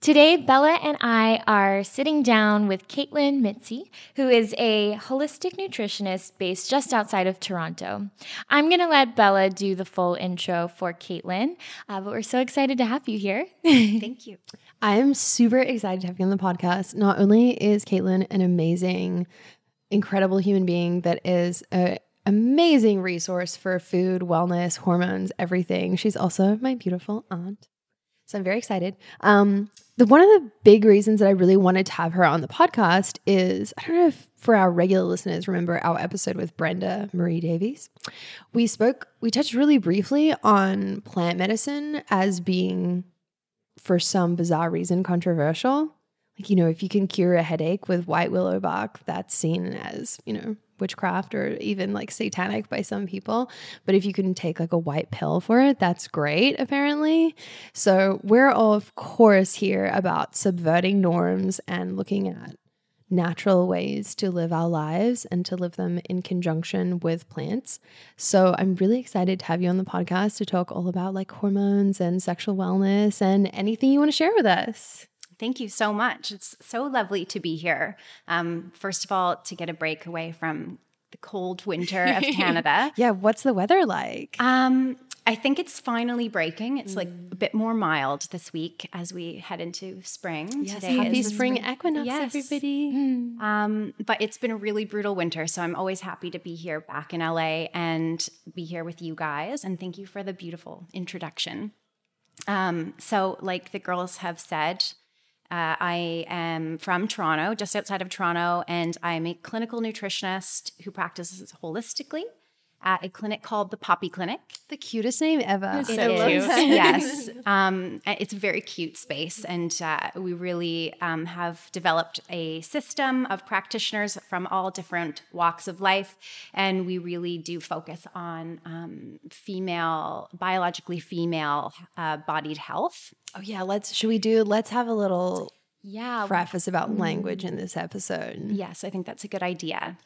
Today, Bella and I are sitting down with Caitlin Mitzi, who is a holistic nutritionist based just outside of Toronto. I'm going to let Bella do the full intro for Caitlin, uh, but we're so excited to have you here. Thank you. I'm super excited to have you on the podcast. Not only is Caitlin an amazing, incredible human being that is an amazing resource for food, wellness, hormones, everything, she's also my beautiful aunt. So I'm very excited. Um, the one of the big reasons that I really wanted to have her on the podcast is I don't know if for our regular listeners remember our episode with Brenda Marie Davies. We spoke, we touched really briefly on plant medicine as being, for some bizarre reason, controversial. Like, you know, if you can cure a headache with white willow bark, that's seen as, you know, witchcraft or even like satanic by some people. But if you can take like a white pill for it, that's great, apparently. So we're all, of course, here about subverting norms and looking at natural ways to live our lives and to live them in conjunction with plants. So I'm really excited to have you on the podcast to talk all about like hormones and sexual wellness and anything you want to share with us. Thank you so much. It's so lovely to be here. Um, first of all, to get a break away from the cold winter of Canada. yeah, what's the weather like? Um, I think it's finally breaking. It's mm. like a bit more mild this week as we head into spring. Yes, Today happy spring, spring equinox, yes. everybody. Mm. Um, but it's been a really brutal winter, so I'm always happy to be here back in LA and be here with you guys. And thank you for the beautiful introduction. Um, so, like the girls have said, uh, I am from Toronto, just outside of Toronto, and I'm a clinical nutritionist who practices holistically at a clinic called the Poppy Clinic. The cutest name ever. It's so cute. yes. Um, it's a very cute space. And uh, we really um, have developed a system of practitioners from all different walks of life. And we really do focus on um, female, biologically female uh, bodied health. Oh, yeah. Let's, should we do, let's have a little yeah preface about language in this episode. Yes, I think that's a good idea.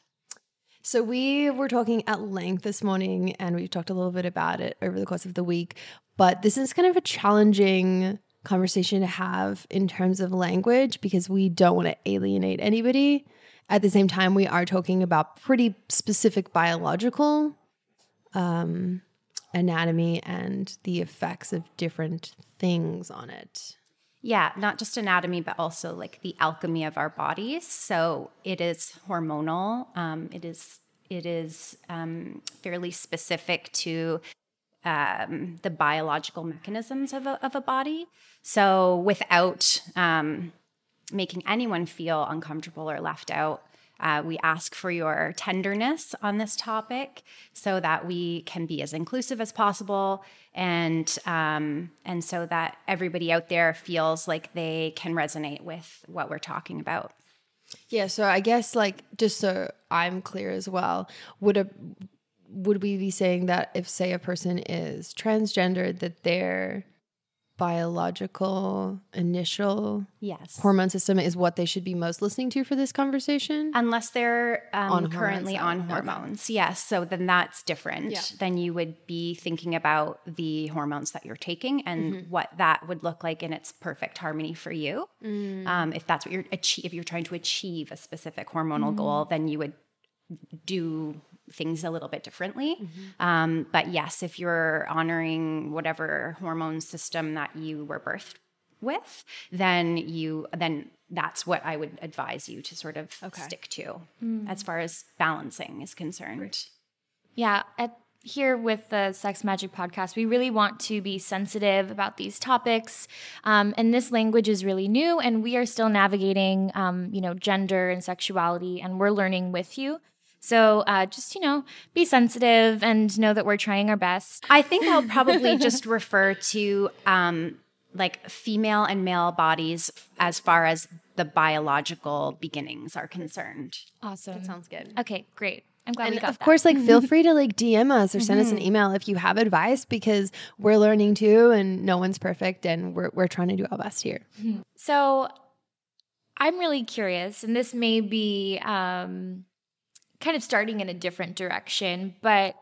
So we were talking at length this morning and we've talked a little bit about it over the course of the week, but this is kind of a challenging conversation to have in terms of language because we don't want to alienate anybody. At the same time, we are talking about pretty specific biological um, anatomy and the effects of different things on it. Yeah, not just anatomy, but also like the alchemy of our bodies. So it is hormonal. Um, it is it is um, fairly specific to um, the biological mechanisms of a, of a body. So without um, making anyone feel uncomfortable or left out, uh, we ask for your tenderness on this topic so that we can be as inclusive as possible and um, and so that everybody out there feels like they can resonate with what we're talking about. Yeah, so I guess like just so I'm clear as well, would a would we be saying that if say a person is transgendered that they're biological initial yes hormone system is what they should be most listening to for this conversation unless they're um, on currently on hormones okay. yes so then that's different yeah. then you would be thinking about the hormones that you're taking and mm-hmm. what that would look like in its perfect harmony for you mm. um, if that's what you're achieve if you're trying to achieve a specific hormonal mm. goal then you would do things a little bit differently. Mm-hmm. Um, but yes, if you're honoring whatever hormone system that you were birthed with, then you then that's what I would advise you to sort of okay. stick to mm. as far as balancing is concerned. Yeah, at here with the Sex Magic podcast, we really want to be sensitive about these topics. Um, and this language is really new, and we are still navigating, um, you know, gender and sexuality, and we're learning with you. So uh, just, you know, be sensitive and know that we're trying our best. I think I'll probably just refer to um, like female and male bodies as far as the biological beginnings are concerned. Awesome. That sounds good. Okay, great. I'm glad And we got of that. course, like feel free to like DM us or send us an Mm-hmm. email if you have advice because we're learning too, and no one's perfect, and we're we're trying to do our best here. So I'm really curious, and this may be um, kind of starting in a different direction, but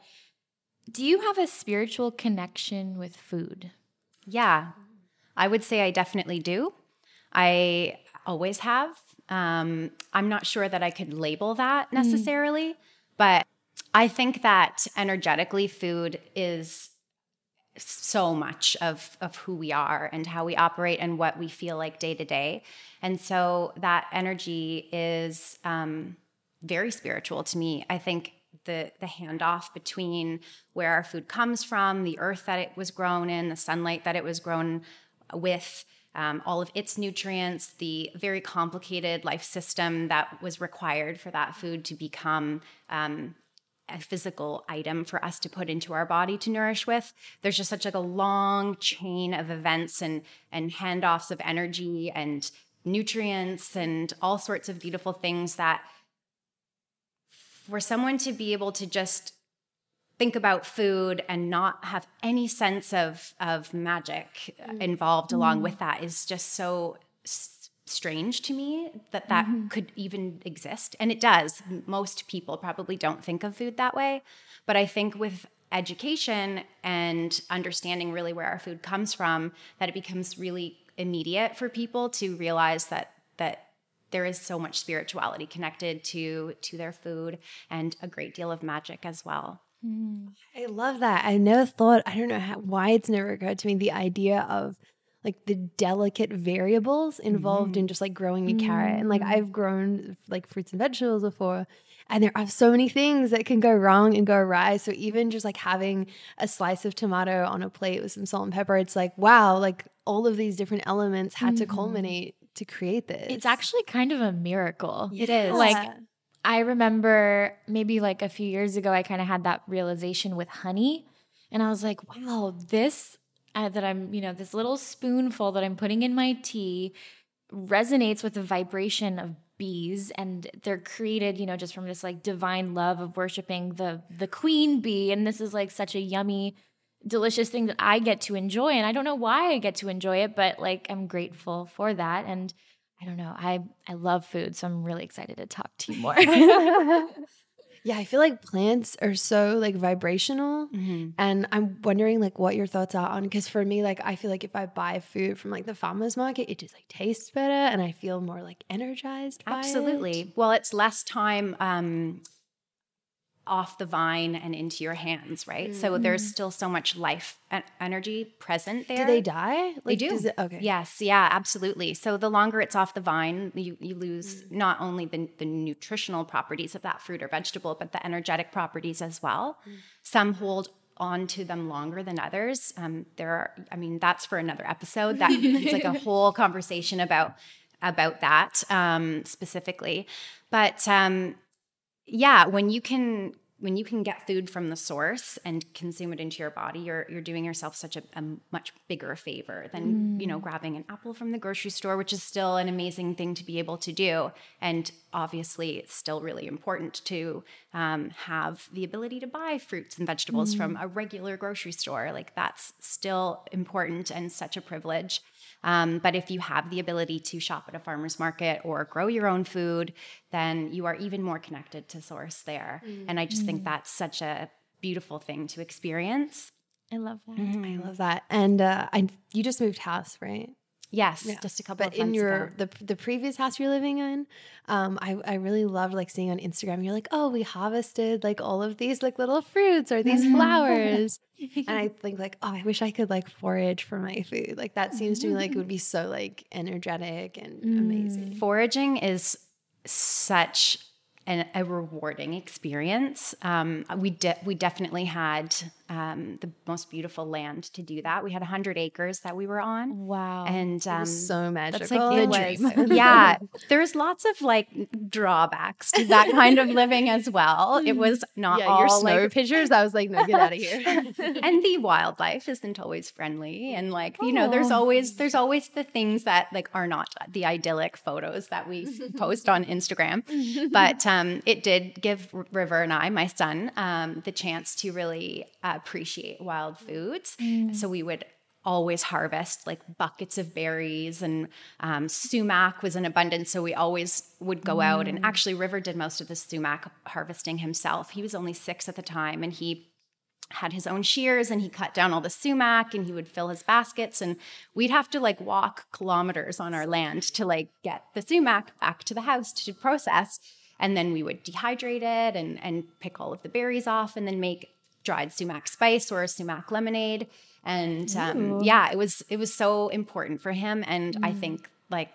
do you have a spiritual connection with food? Yeah, I would say I definitely do. I always have. Um, I'm not sure that I could label that necessarily, but I think that energetically, food is so much of of who we are and how we operate and what we feel like day to day. And so that energy is um, very spiritual to me. I think the the handoff between where our food comes from, the earth that it was grown in, the sunlight that it was grown with, um, all of its nutrients, the very complicated life system that was required for that food to become um, a physical item for us to put into our body to nourish with. There's just such like a long chain of events and and handoffs of energy and nutrients and all sorts of beautiful things that for someone to be able to just think about food and not have any sense of of magic mm. involved along mm. with that is just so s- strange to me that that mm-hmm. could even exist. And it does. Most people probably don't think of food that way. But i think with education and understanding really where our food comes from that it becomes really immediate for people to realize that there is so much spirituality connected to to their food and a great deal of magic as well hmm. I love that. I never thought. I don't know how, why it's never occurred to me the idea of like the delicate variables involved mm-hmm. in just like growing a carrot. And like mm-hmm. I've grown like fruits and vegetables before. And there are so many things that can go wrong and go awry. So even just like having a slice of tomato on a plate with some salt and pepper, it's like, wow, like all of these different elements had to mm-hmm. culminate to create this. It's actually kind of a miracle. it is Like I remember maybe like a few years ago, I kind of had that realization with honey. And I was like, wow, this uh, that I'm, you know, this little spoonful that I'm putting in my tea resonates with the vibration of bees and they're created you know just from this like divine love of worshiping the the queen bee and this is like such a yummy delicious thing that I get to enjoy and I don't know why I get to enjoy it but like I'm grateful for that and I don't know I I love food so I'm really excited to talk to you more yeah, I feel like plants are so like vibrational. Mhm. And I'm wondering like what your thoughts are on because for me, like I feel like if I buy food from like the farmer's market, it just like tastes better and I feel more like energized. by it. Absolutely. Well, it's less time um, off the vine and into your hands, right? So there's still so much life and energy present there. Do they die? They do. does it- okay. Yes. Yeah. Absolutely. So the longer it's off the vine, you you lose not only the the nutritional properties of that fruit or vegetable, but the energetic properties as well. Some hold on to them longer than others. Um, there are. I mean, that's for another episode. That it's like a whole conversation about about that um, specifically. But um, yeah, when you can when you can get food from the source and consume it into your body, you're you're doing yourself such a, a much bigger favor than you know grabbing an apple from the grocery store, which is still an amazing thing to be able to do. And obviously, it's still really important to um, have the ability to buy fruits and vegetables from a regular grocery store. Like that's still important and such a privilege. Um, but if you have the ability to shop at a farmer's market or grow your own food, then you are even more connected to source there. And I just think that's such a beautiful thing to experience. I love that I love that. And uh, I, you just moved house, right? Yes, just a couple But of in your ago. the the previous house you're living in, um, I I really loved like seeing on Instagram. You're like, oh, we harvested like all of these like little fruits or these flowers, and I think like, oh, I wish I could like forage for my food. Like that seems to me like it would be so like energetic and amazing. foraging is such an, a rewarding experience. Um, we de- we definitely had um, the most beautiful land to do that. We had 100 acres that we were on. Wow. And um, so magical. that's like The was, yeah. There's lots of like drawbacks to that kind of living as well. It was not yeah, all your snow like pictures. I was like, no, get out of here. and the wildlife isn't always friendly and like you know there's always there's always the things that like are not the idyllic photos that we post on instagram but um, it did give R- river and i my son um, the chance to really appreciate wild mm. foods. So mm. we would always harvest like buckets of berries and um, sumac was in abundance. So we always would go out and mm. actually river did most of the sumac harvesting himself. He was only six at the time and he had his own shears and he cut down all the sumac and he would fill his baskets. And we'd have to like walk kilometers on our land to like get the sumac back to the house to process. And then we would dehydrate it and and pick all of the berries off and then make dried sumac spice or sumac lemonade. And um, yeah it was it was so important for him. And i think like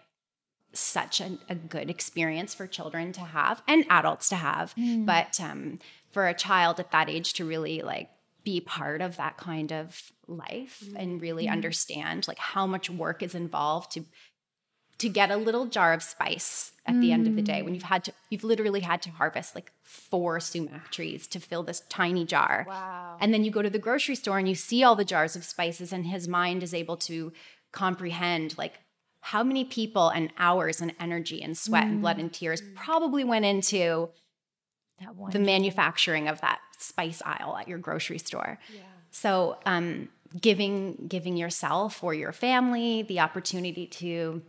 such a, a good experience for children to have and adults to have. But um, for a child at that age to really like be part of that kind of life and really understand like how much work is involved to to get a little jar of spice at the end of the day when you've had to you've literally had to harvest like four sumac trees to fill this tiny jar wow. and then you go to the grocery store and you see all the jars of spices, and his mind is able to comprehend like how many people and hours and energy and sweat and blood and tears probably went into that one. the manufacturing of that spice aisle at your grocery store. So, um, giving giving yourself or your family the opportunity to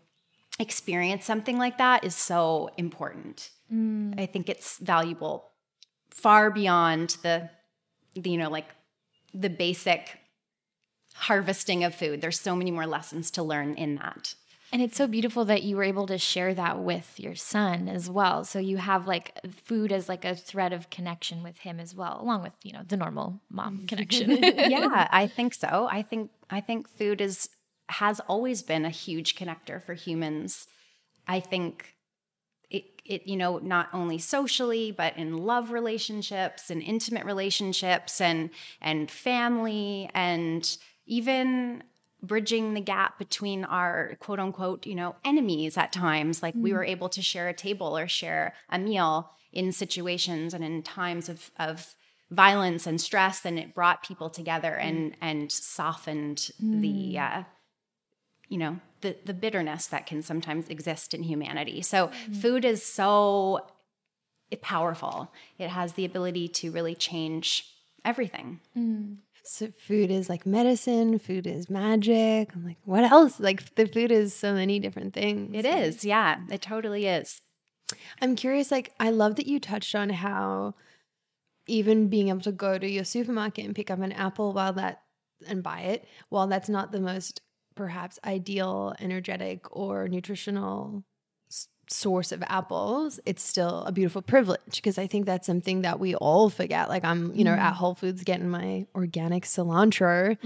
experience something like that is so important. Mm. I think it's valuable far beyond the, the you know like the basic harvesting of food. There's so many more lessons to learn in that. And it's so beautiful that you were able to share that with your son as well. So you have like food as like a thread of connection with him as well, along with, you know, the normal mom connection. yeah, I think so. I think I think food is has always been a huge connector for humans. I think it it you know not only socially but in love relationships and intimate relationships and and family and even bridging the gap between our quote unquote you know enemies at times. Like we mm. were able to share a table or share a meal in situations and in times of of violence and stress and it brought people together mm. and and softened the mm. uh, you know the the bitterness that can sometimes exist in humanity so mm-hmm. food is so powerful it has the ability to really change everything mm. So food is like medicine. Food is magic. I'm like, what else? Like the food is so many different things. it is yeah it totally is I'm curious. Like, I love that you touched on how even being able to go to your supermarket and pick up an apple while that and buy it, while that's not the most perhaps ideal, energetic, or nutritional s- source of apples, it's still a beautiful privilege because I think that's something that we all forget. Like I'm, you know, at Whole Foods getting my organic cilantro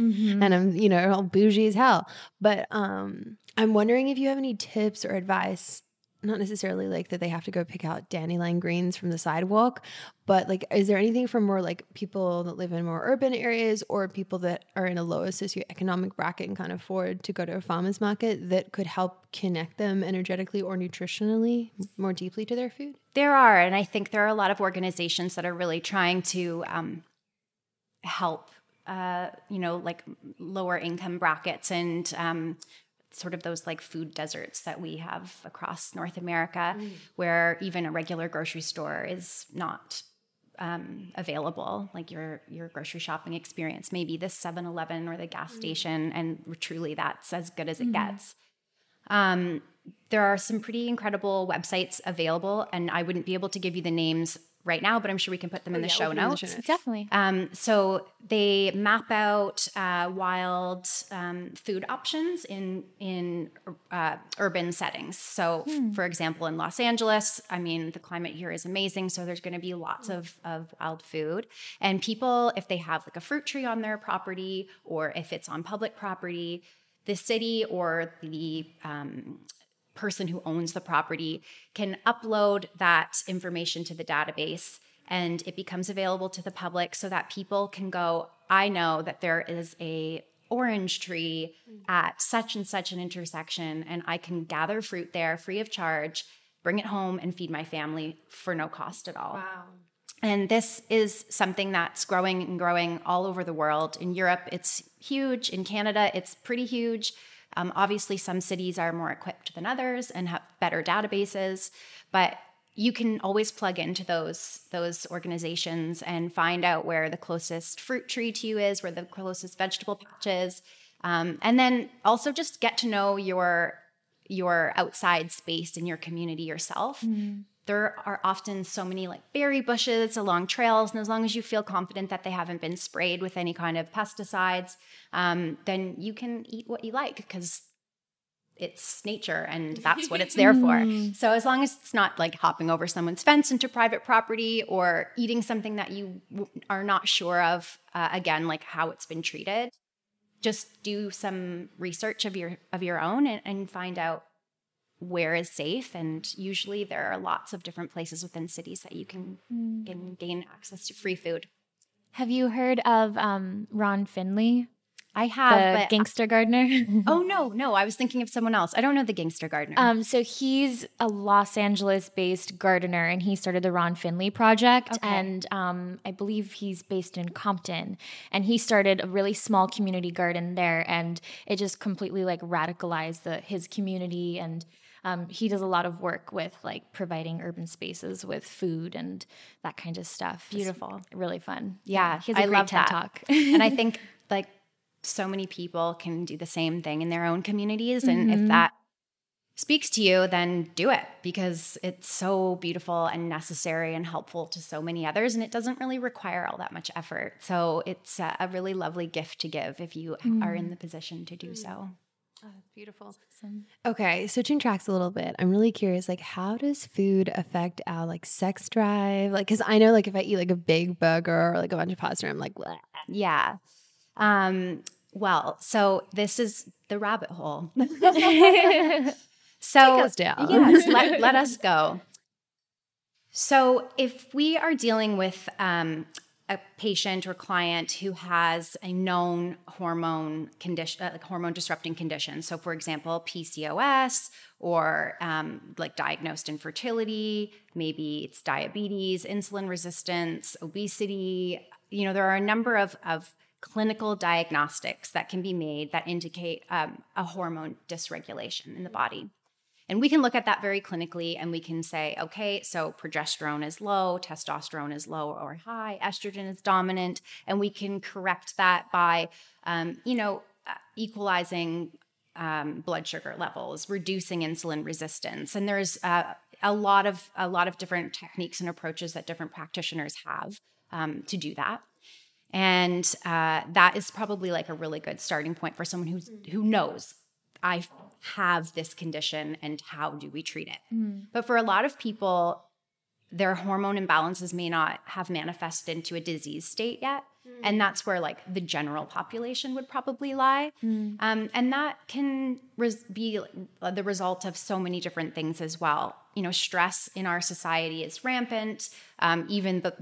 and I'm, you know, all bougie as hell. But um I'm wondering if you have any tips or advice not necessarily like that they have to go pick out dandelion greens from the sidewalk, but like, is there anything for more like people that live in more urban areas or people that are in a lower socioeconomic bracket and can't afford to go to a farmer's market that could help connect them energetically or nutritionally more deeply to their food? There are, and I think there are a lot of organizations that are really trying to um, help, uh, you know, like lower income brackets and um, sort of those like food deserts that we have across North America, where even a regular grocery store is not um, available, like your your grocery shopping experience, maybe the 7-Eleven or the gas station, and truly that's as good as it gets. Um, there are some pretty incredible websites available, and I wouldn't be able to give you the names right now, but I'm sure we can put them in the yeah, show we'll in the notes. show notes. Definitely. Um, so they map out uh, wild um, food options in in uh, urban settings. So, f- for example, in Los Angeles, I mean, the climate here is amazing. So there's going to be lots of of wild food, and people, if they have like a fruit tree on their property, or if it's on public property, the city or the um, person who owns the property can upload that information to the database and it becomes available to the public so that people can go, I know that there is a orange tree mm. at such and such an intersection and I can gather fruit there free of charge, bring it home and feed my family for no cost at all. Wow. And this is something that's growing and growing all over the world. In Europe, it's huge. In Canada, it's pretty huge. Um, obviously, some cities are more equipped than others and have better databases, but you can always plug into those those organizations and find out where the closest fruit tree to you is, where the closest vegetable patch is, um, and then also just get to know your your outside space in your community yourself. Mm there are often so many like berry bushes along trails. And as long as you feel confident that they haven't been sprayed with any kind of pesticides, um, then you can eat what you like because it's nature and that's what it's there for. So as long as it's not like hopping over someone's fence into private property or eating something that you are not sure of, uh, again, like how it's been treated, just do some research of your of your own and, and find out where is safe and usually there are lots of different places within cities that you can, mm. can gain access to free food have you heard of um, ron finley I have the gangster gardener. oh no, no, I was thinking of someone else. I don't know the gangster gardener. Um, so he's a Los Angeles-based gardener, and he started the Ron Finley Project, okay. and um, I believe he's based in Compton. And he started a really small community garden there, and it just completely like radicalized the his community and um, he does a lot of work with like providing urban spaces with food and that kind of stuff. Beautiful, it's really fun. Yeah, he has a I great love TED that. talk, and I think like so many people can do the same thing in their own communities, and mm-hmm. if that speaks to you, then do it because it's so beautiful and necessary and helpful to so many others. And it doesn't really require all that much effort. So it's a, really lovely gift to give if you mm. are in the position to do so. Oh, beautiful. Awesome. Okay, switching tracks a little bit. I'm really curious. Like, how does food affect our like sex drive? Like, because I know, like, if I eat like a big burger or like a bunch of pasta, I'm like, Bleh. yeah. Um. Well, so this is the rabbit hole. so Take us down. yes, let, let us go. So if we are dealing with um, a patient or client who has a known hormone condition, uh, like hormone disrupting condition. So, for example, PCOS or um, like diagnosed infertility, maybe it's diabetes, insulin resistance, obesity. You know, there are a number of, of clinical diagnostics that can be made that indicate um, a hormone dysregulation in the body. And we can look at that very clinically and we can say, okay, so progesterone is low, testosterone is low or high, estrogen is dominant, and we can correct that by, um, you know, uh, equalizing um, blood sugar levels, reducing insulin resistance, and there's uh, a lot of a lot of different techniques and approaches that different practitioners have um, to do that. And uh, that is probably like a really good starting point for someone who's who knows. I have this condition and how do we treat it? Mm. But for a lot of people, their hormone imbalances may not have manifested into a disease state yet. Mm. And that's where like the general population would probably lie. Mm. Um, and that can res- be the result of so many different things as well. You know, stress in our society is rampant. Um, even the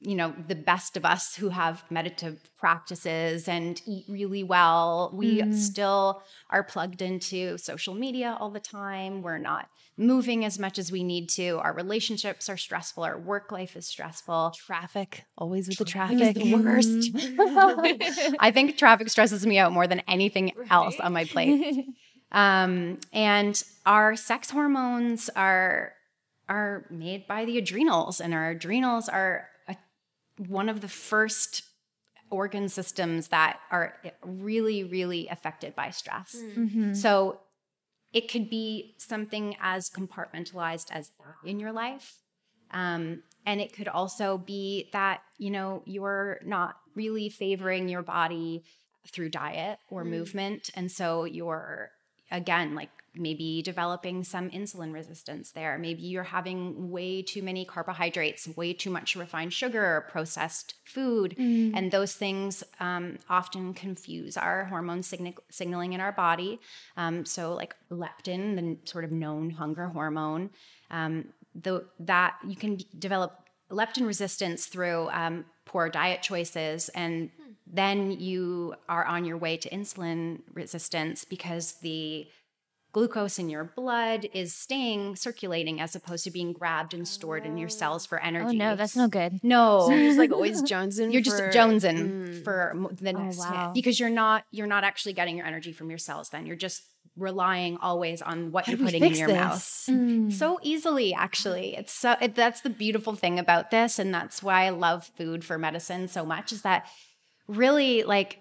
you know the best of us who have meditative practices and eat really well. We mm. still are plugged into social media all the time. We're not moving as much as we need to. Our relationships are stressful. Our work life is stressful. Traffic always with the traffic is the worst. I think traffic stresses me out more than anything right. else on my plate. Um, and our sex hormones are are made by the adrenals and our adrenals are one of the first organ systems that are really, really affected by stress. Hmm. Mm-hmm. So it could be something as compartmentalized as that in your life. Um, and it could also be that, you know, you're not really favoring your body through diet or mm. movement. And so you're, again, like maybe developing some insulin resistance there. Maybe you're having way too many carbohydrates, way too much refined sugar or processed food. Mm. And those things um, often confuse our hormone signaling in our body. Um, so, like leptin, the sort of known hunger hormone, um, the, that you can develop leptin resistance through um, poor diet choices and then you are on your way to insulin resistance because the glucose in your blood is staying circulating as opposed to being grabbed and stored in your cells for energy. Oh no, that's no good. No, So you're just like always jonesing. you're just for- jonesing Mm. for mo- the Oh, next wow. hit because you're not you're not actually getting your energy from your cells. Then you're just relying always on what How you're putting in fix your this? mouth Mm. so easily actually it's so it, that's the beautiful thing about this and that's why i love food for medicine so much is that really like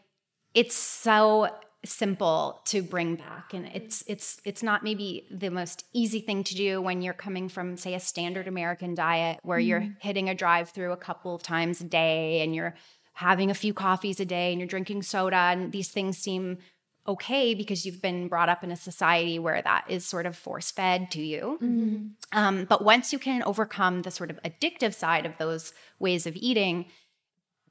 it's so simple to bring back. And mm-hmm. it's it's it's not maybe the most easy thing to do when you're coming from say a standard american diet where you're mm-hmm. hitting a drive through a couple of times a day and you're having a few coffees a day and you're drinking soda and these things seem okay because you've been brought up in a society where that is sort of force fed to you. Mm-hmm. Um, but once you can overcome the sort of addictive side of those ways of eating,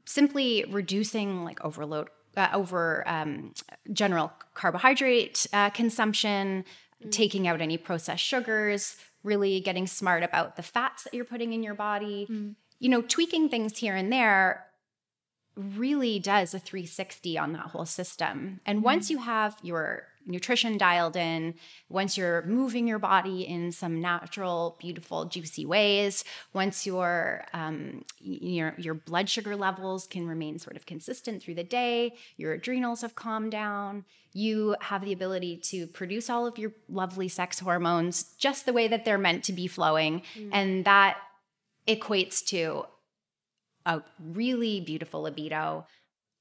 simply reducing like overload, uh, over um, general carbohydrate uh, consumption, taking out any processed sugars, really getting smart about the fats that you're putting in your body, you know, tweaking things here and there really does a 360 on that whole system. And once you have your nutrition dialed in, once you're moving your body in some natural, beautiful, juicy ways, once your um, your your blood sugar levels can remain sort of consistent through the day, your adrenals have calmed down, you have the ability to produce all of your lovely sex hormones just the way that they're meant to be flowing, mm. and that equates to a really beautiful libido,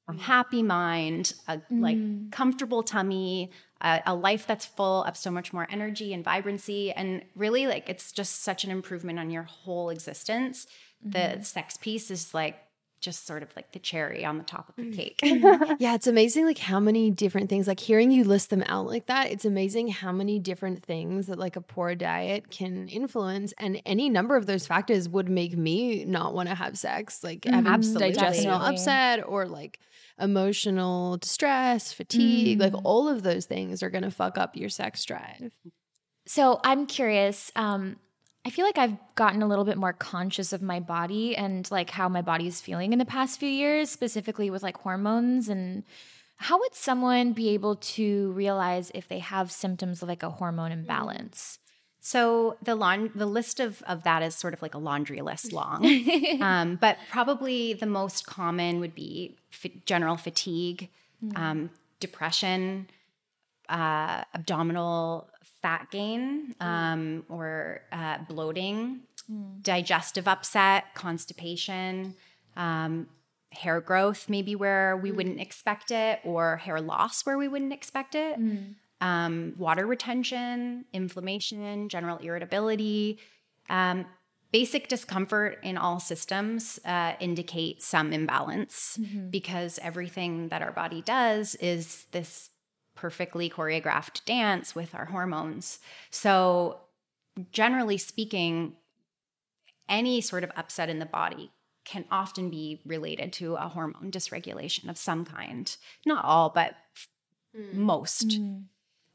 a mm. happy mind, a like mm. comfortable tummy, a, a life that's full of so much more energy and vibrancy, and really like it's just such an improvement on your whole existence. The mm-hmm. sex piece is like just sort of like the cherry on the top of the mm. cake. Yeah, it's amazing like how many different things like hearing you list them out like that. It's amazing how many different things that like a poor diet can influence and any number of those factors would make me not want to have sex, like mm-hmm. having Absolutely. digestional Definitely. upset or like emotional distress, fatigue, like mm. all of those things are going to fuck up your sex drive. So I'm curious. Um, I feel like I've gotten a little bit more conscious of my body and like how my body is feeling in the past few years, specifically with like hormones. And how would someone be able to realize if they have symptoms of like a hormone imbalance? So the laun- the list of, of that is sort of like a laundry list long. um, but probably the most common would be fa- general fatigue, um, depression, uh, abdominal fat gain, um, or uh, bloating, digestive upset, constipation, um, hair growth, maybe where we wouldn't expect it, or hair loss where we wouldn't expect it. Um, water retention, inflammation, general irritability. Um, basic discomfort in all systems uh, indicate some imbalance because everything that our body does is this perfectly choreographed dance with our hormones. So, generally speaking, any sort of upset in the body can often be related to a hormone dysregulation of some kind. Not all, but hmm. most. Hmm.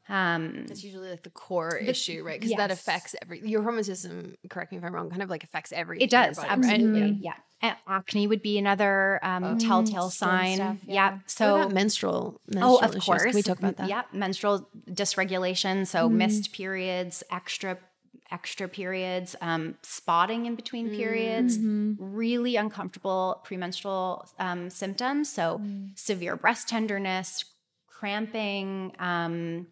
Um, That's usually like the core issue, right? Because that affects every your hormone system. Correct me if I'm wrong. Kind of like affects everything. it does body, absolutely, Right? yeah. A- Acne would be another um, Oh. telltale sign. stuff, yeah. yeah. What So about menstrual? menstrual Oh, of issues? course. Can we talk about that. Yeah, menstrual dysregulation, so missed periods, extra extra periods, um, spotting in between periods, really uncomfortable premenstrual um, symptoms, so severe breast tenderness, cramping, um,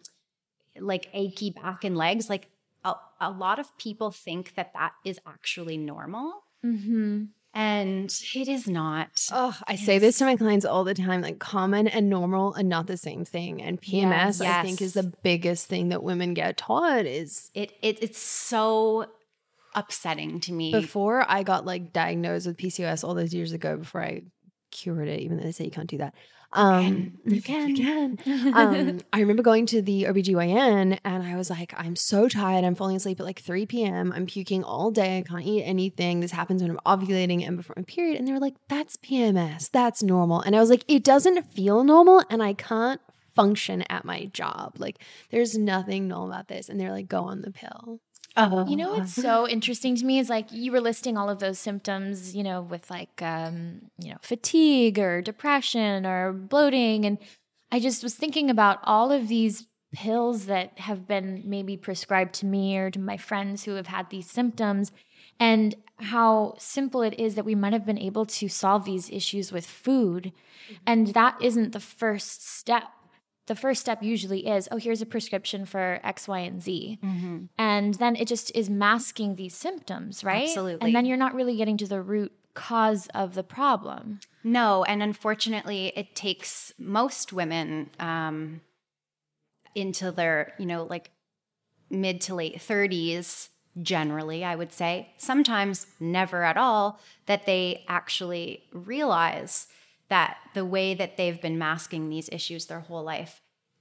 like achy back and legs. Like a, a lot of people think that that is actually normal, Mm-hmm. and it is not. Oh, I say this to my clients all the time. Like common and normal are not the same thing. And PMS, I Yes. think, is the biggest thing that women get taught. Is It, it it's so upsetting to me. before I got like diagnosed with PCOS all those years ago, before I cured it, even though they say you can't do that. Um, You can. You can. um, I remember going to the OBGYN and I was like, I'm so tired. I'm falling asleep at like 3 p.m. I'm puking all day. I can't eat anything. This happens when I'm ovulating and before my period. And they were like, that's PMS. That's normal. And I was like, it doesn't feel normal and I can't function at my job. Like, there's nothing normal about this. And they're like, go on the pill. Oh. You know what's so interesting to me is like you were listing all of those symptoms, you know, with like um, you know, fatigue or depression or bloating and I just was thinking about all of these pills that have been maybe prescribed to me or to my friends who have had these symptoms and how simple it is that we might have been able to solve these issues with food and that isn't the first step the first step usually is oh here's a prescription for x y and z Mm-hmm. and then it just is masking these symptoms right Absolutely. and then you're not really getting to the root cause of the problem No, and unfortunately, it takes most women um, into their, you know, like mid to late 30s, generally, I would say, sometimes never at all, that they actually realize that the way that they've been masking these issues their whole life,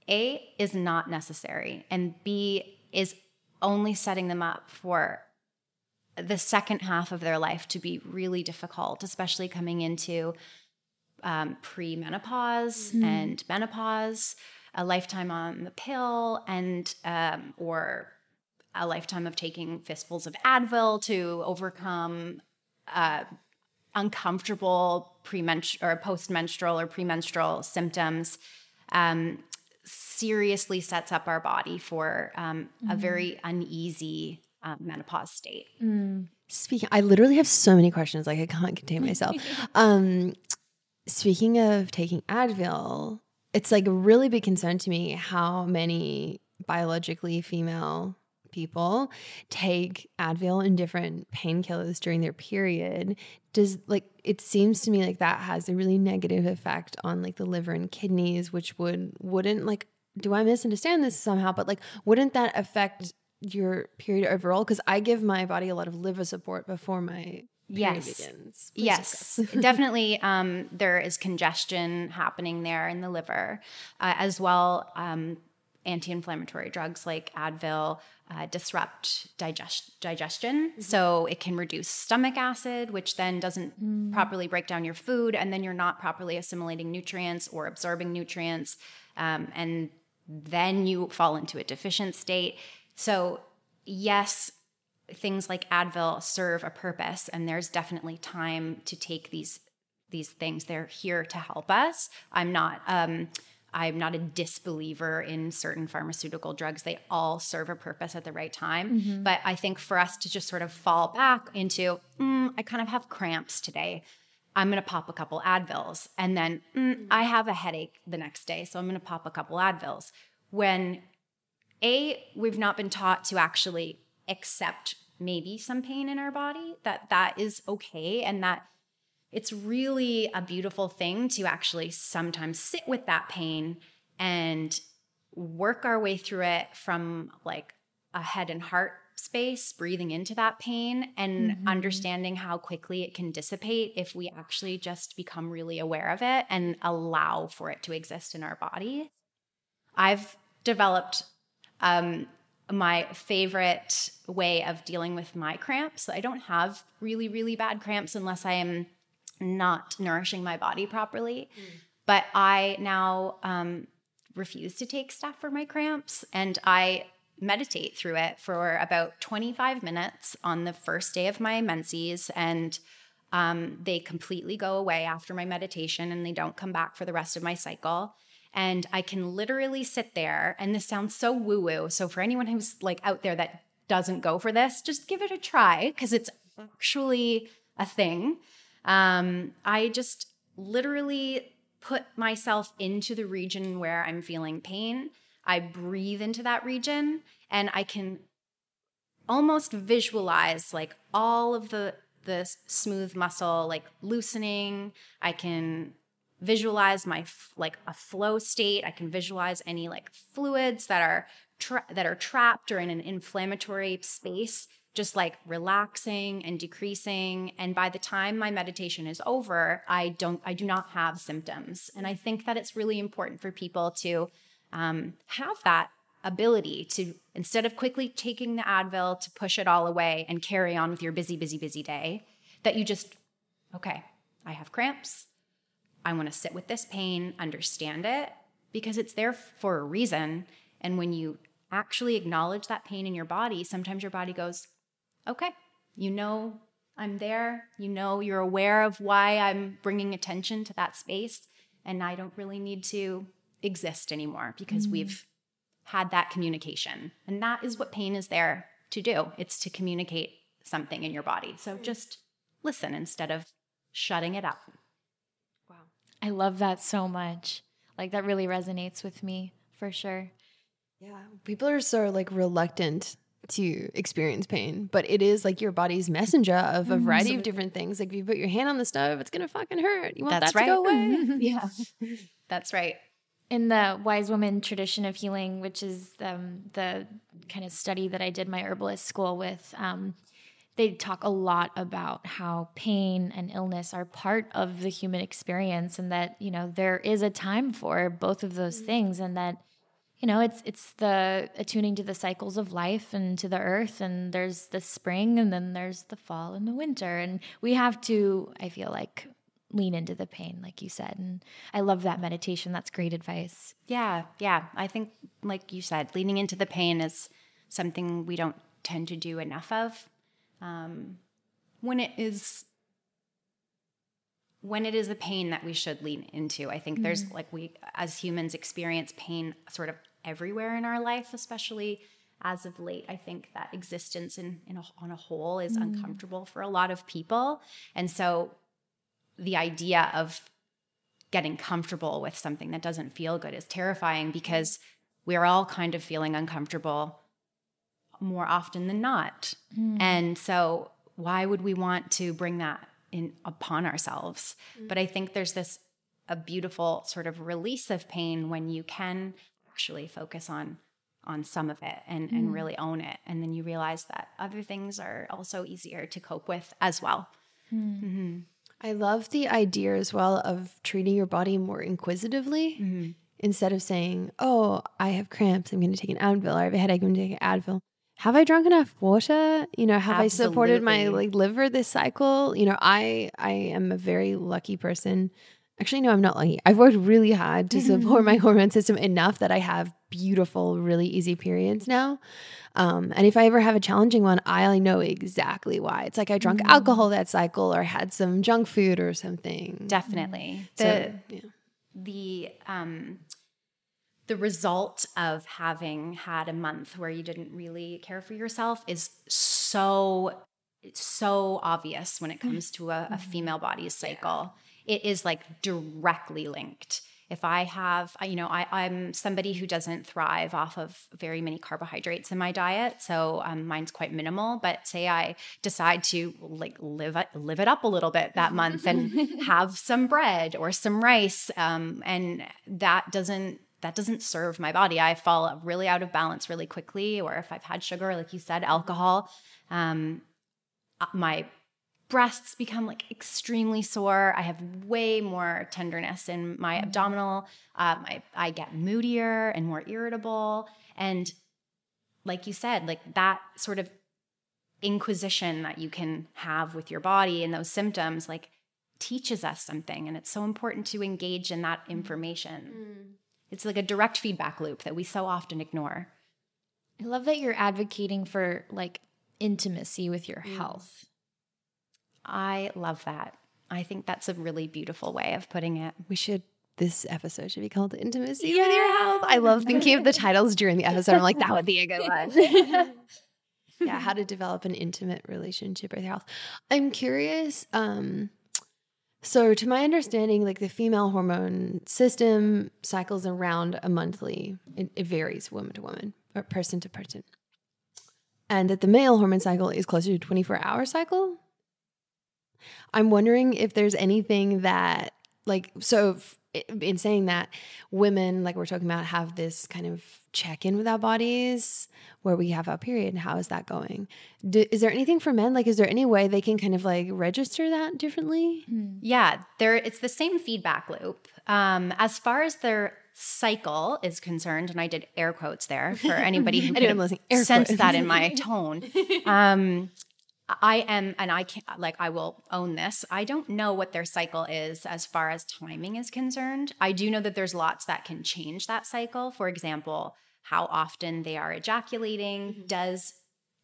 A, is not necessary, and B, is only setting them up for the second half of their life to be really difficult, especially coming into um, pre-menopause and menopause, a lifetime on the pill, and um, or a lifetime of taking fistfuls of Advil to overcome uh, uncomfortable premenstrual or postmenstrual or premenstrual symptoms. Um, seriously sets up our body for um, a very uneasy um, menopause state. Speaking, I literally have so many questions, like I can't contain myself. um, speaking of taking Advil, it's like a really big concern to me how many biologically female people take Advil and different painkillers during their period. Does like it seems to me like that has a really negative effect on like the liver and kidneys, which would wouldn't like do I misunderstand this somehow? But like wouldn't that affect your period overall? Because I give my body a lot of liver support before my period Yes. begins. Yes, definitely. Um, there is congestion happening there in the liver, uh, as well. Um, anti-inflammatory drugs like Advil uh, disrupt digest- digestion, so it can reduce stomach acid, which then doesn't properly break down your food, and then you're not properly assimilating nutrients or absorbing nutrients, um, and then you fall into a deficient state. So yes, things like Advil serve a purpose, and there's definitely time to take these these things. They're here to help us. I'm not. Um, I'm not a disbeliever in certain pharmaceutical drugs. They all serve a purpose at the right time. But I think for us to just sort of fall back into, "Mm, I kind of have cramps today. I'm going to pop a couple Advils. And then "Mm, I have a headache the next day. So I'm going to pop a couple Advils. When a we've not been taught to actually accept maybe some pain in our body that that is okay and that it's really a beautiful thing to actually sometimes sit with that pain and work our way through it from like a head and heart space breathing into that pain and understanding how quickly it can dissipate if we actually just become really aware of it and allow for it to exist in our body I've developed um, my favorite way of dealing with my cramps. I don't have really, really bad cramps unless I am not nourishing my body properly. But I now um, refuse to take stuff for my cramps and I meditate through it for about 25 minutes on the first day of my menses. And um, they completely go away after my meditation and they don't come back for the rest of my cycle. And I can literally sit there, and this sounds so woo woo. So, for anyone who's like out there that doesn't go for this, just give it a try because it's actually a thing. Um, I just literally put myself into the region where I'm feeling pain. I breathe into that region, and I can almost visualize like all of the the smooth muscle like loosening. I can visualize my like a flow state. I can visualize any like fluids that are tra- that are trapped or in an inflammatory space just like relaxing and decreasing and by the time my meditation is over i don't i do not have symptoms. And i think that it's really important for people to um, have that ability to instead of quickly taking the advil to push it all away and carry on with your busy busy busy day that you just okay i have cramps. I want to sit with this pain understand it because it's there for a reason. And when you actually acknowledge that pain in your body, sometimes your body goes, okay, you know, I'm there. You know, you're aware of why I'm bringing attention to that space. And I don't really need to exist anymore because mm. we've had that communication. And that is what pain is there to do it's to communicate something in your body. So just listen instead of shutting it up. Wow. I love that so much. Like that really resonates with me for sure. Yeah. People are so like reluctant to experience pain, but it is like your body's messenger of a variety mm-hmm. of different things. Like if you put your hand on the stove, it's gonna fucking hurt. You want That's that right. to go away. yeah. That's right. In the wise woman tradition of healing, which is um, the kind of study that I did my herbalist school with, um, they talk a lot about how pain and illness are part of the human experience and that, you know, there is a time for both of those mm-hmm. things and that you know it's it's the attuning to the cycles of life and to the earth and there's the spring and then there's the fall and the winter. And we have to i feel like lean into the pain like you said. And i love that meditation. That's great advice. Yeah yeah. I think like you said leaning into the pain is something we don't tend to do enough of. Um, when it is when it is a pain that we should lean into i think mm-hmm. there's like we as humans experience pain sort of everywhere in our life, especially as of late. I think that existence in, in a, on a whole is mm. uncomfortable for a lot of people. And so the idea of getting comfortable with something that doesn't feel good is terrifying because we're all kind of feeling uncomfortable more often than not. Mm. And so why would we want to bring that in upon ourselves? Mm. But I think there's this a beautiful sort of release of pain when you can actually focus on on some of it and mm. and really own it and then you realize that other things are also easier to cope with as well mm. mm-hmm. i love the idea as well of treating your body more inquisitively mm-hmm. instead of saying oh i have cramps i'm going to take an advil or i have a headache i'm going to take an advil have i drunk enough water you know have Absolutely. i supported my like liver this cycle you know i i am a very lucky person Actually, no, I'm not lucky. I've worked really hard to support my hormone system enough that I have beautiful, really easy periods now. Um, and if I ever have a challenging one, I know exactly why. It's like I drank mm. alcohol that cycle or had some junk food or something. Definitely. The, so, yeah. the, um, the result of having had a month where you didn't really care for yourself is so so obvious when it mm. comes to a, a mm-hmm. female body's cycle. Yeah it is like directly linked. If i have you know I, am somebody who doesn't thrive off of very many carbohydrates in my diet so um, mine's quite minimal but say i decide to like live it, live it up a little bit that month and have some bread or some rice um, and that doesn't that doesn't serve my body. I fall really out of balance really quickly or if i've had sugar like you said alcohol um, uh, my breasts become like extremely sore. I have way more tenderness in my mm-hmm. abdominal. Um, I, I get moodier and more irritable. And like you said, like that sort of inquisition that you can have with your body and those symptoms, like teaches us something. And it's so important to engage in that mm-hmm. information. Mm. It's like a direct feedback loop that we so often ignore. I love that you're advocating for like intimacy with your mm. health I love that. I think that's a really beautiful way of putting it. We should this episode should be called Intimacy yeah. with Your Health. I love thinking of the titles during the episode. I'm like, that would be a good one. yeah, how to develop an intimate relationship with your health. I'm curious. Um, so, to my understanding, like the female hormone system cycles around a monthly. It, it varies woman to woman or person to person, and that the male hormone cycle is closer to a 24 hour cycle. I'm wondering if there's anything that, like, so in saying that, women, like we're talking about, have this kind of check in with our bodies where we have our period. How is that going? Do, is there anything for men? Like, is there any way they can kind of like register that differently? Hmm. Yeah, there. It's the same feedback loop. Um, as far as their cycle is concerned, and I did air quotes there for anybody who can sense that in my tone. Um, I am, and I can't, like, I will own this. I don't know what their cycle is as far as timing is concerned. I do know that there's lots that can change that cycle. For example, how often they are ejaculating Mm-hmm. does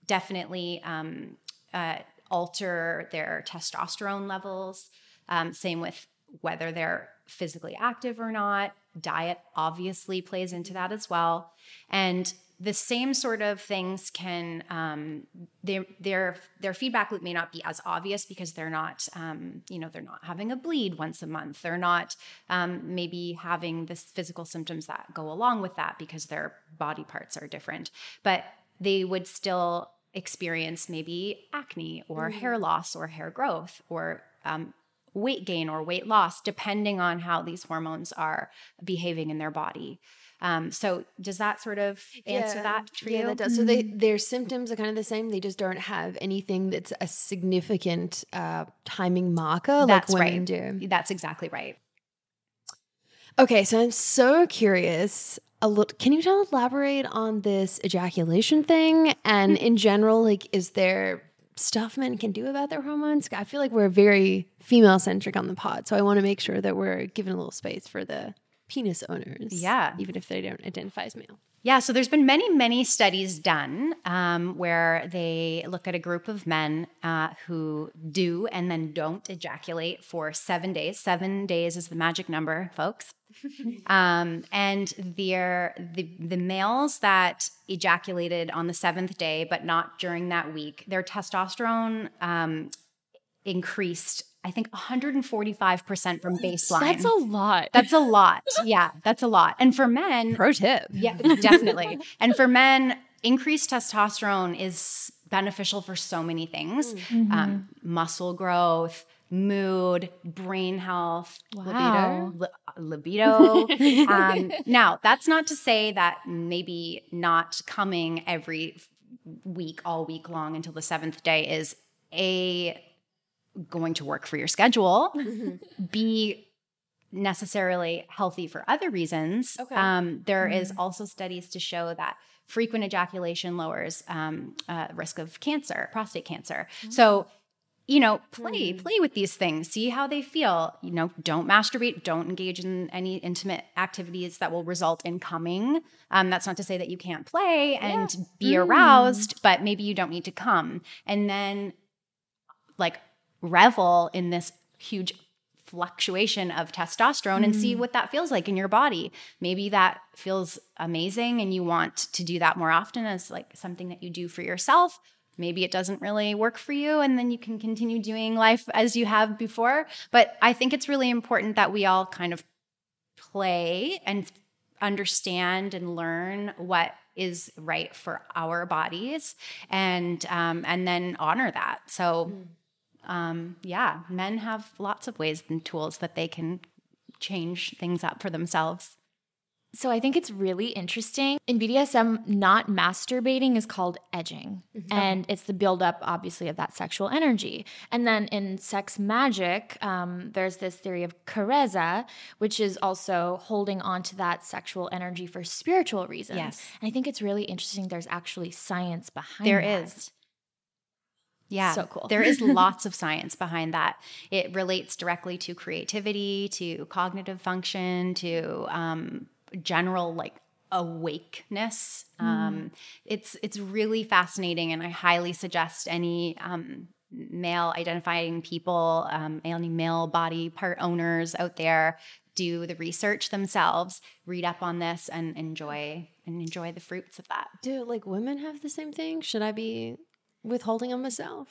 definitely um, uh, alter their testosterone levels. Um, same with whether they're physically active or not. Diet obviously plays into that as well. And the same sort of things can um, their their their feedback loop may not be as obvious because they're not um, you know they're not having a bleed once a month. They're not um, maybe having this physical symptoms that go along with that because their body parts are different. But they would still experience maybe acne or hair loss or hair growth or um, weight gain or weight loss depending on how these hormones are behaving in their body um, so does that sort of answer Yeah. that for yeah, you? that does. So they their symptoms are kind of the same. They just don't have anything that's a significant uh, timing marker That's like women right. do. That's exactly right. Okay, so I'm so curious. A little, can you tell elaborate on this ejaculation thing and in general, like, is there stuff men can do about their hormones? I feel like we're very female centric on the pod, so I want to make sure that we're giving a little space for the penis owners. Yeah. even if they don't identify as male. Yeah, so there's been many, many studies done um, where they look at a group of men uh, who do and then don't ejaculate for seven days. Seven days is the magic number, folks. um, and the the males that ejaculated on the seventh day, but not during that week, their testosterone um, increased. I think 145% from baseline. That's a lot. That's a lot. Yeah, that's a lot. And for men, Pro tip. yeah, definitely. and for men, increased testosterone is beneficial for so many things um, muscle growth, mood, brain health, Wow. li- libido. um, now, that's not to say that maybe not coming every week, all week long until the seventh day is a going to work for your schedule. be necessarily healthy for other reasons. Okay. Um, there is also studies to show that frequent ejaculation lowers um, uh, risk of cancer, prostate cancer. So you know play play with these things see how they feel you know don't masturbate don't engage in any intimate activities that will result in coming um, that's not to say that you can't play and be aroused but maybe you don't need to come and then like revel in this huge fluctuation of testosterone and see what that feels like in your body. Maybe that feels amazing and you want to do that more often as like something that you do for yourself. Maybe it doesn't really work for you and then you can continue doing life as you have before. But i think it's really important that we all kind of play and understand and learn what is right for our bodies and um, and then honor that. So um, yeah men have lots of ways and tools that they can change things up for themselves So I think it's really interesting. In BDSM, not masturbating is called edging. And it's the buildup, obviously, of that sexual energy. And then in sex magic, um, there's this theory of karezza, which is also holding on to that sexual energy for spiritual reasons. Yes. And I think it's really interesting. There's actually science behind There that. is. Yeah. So cool. there is lots of science behind that. It relates directly to creativity, to cognitive function, to um, general like awakeness. Um, it's it's really fascinating, and I highly suggest any um, male identifying people, um, any male body part owners out there do the research themselves, read up on this, and enjoy and enjoy the fruits of that. Do like women have the same thing? Should I be withholding on myself?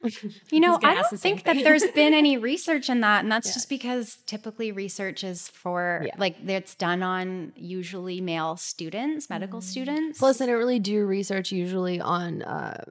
You know, gonna I don't the same think that there's been any research in that, and that's just because typically research is for Yeah. like it's done on usually male students, medical students. Plus, I don't really do research usually on uh,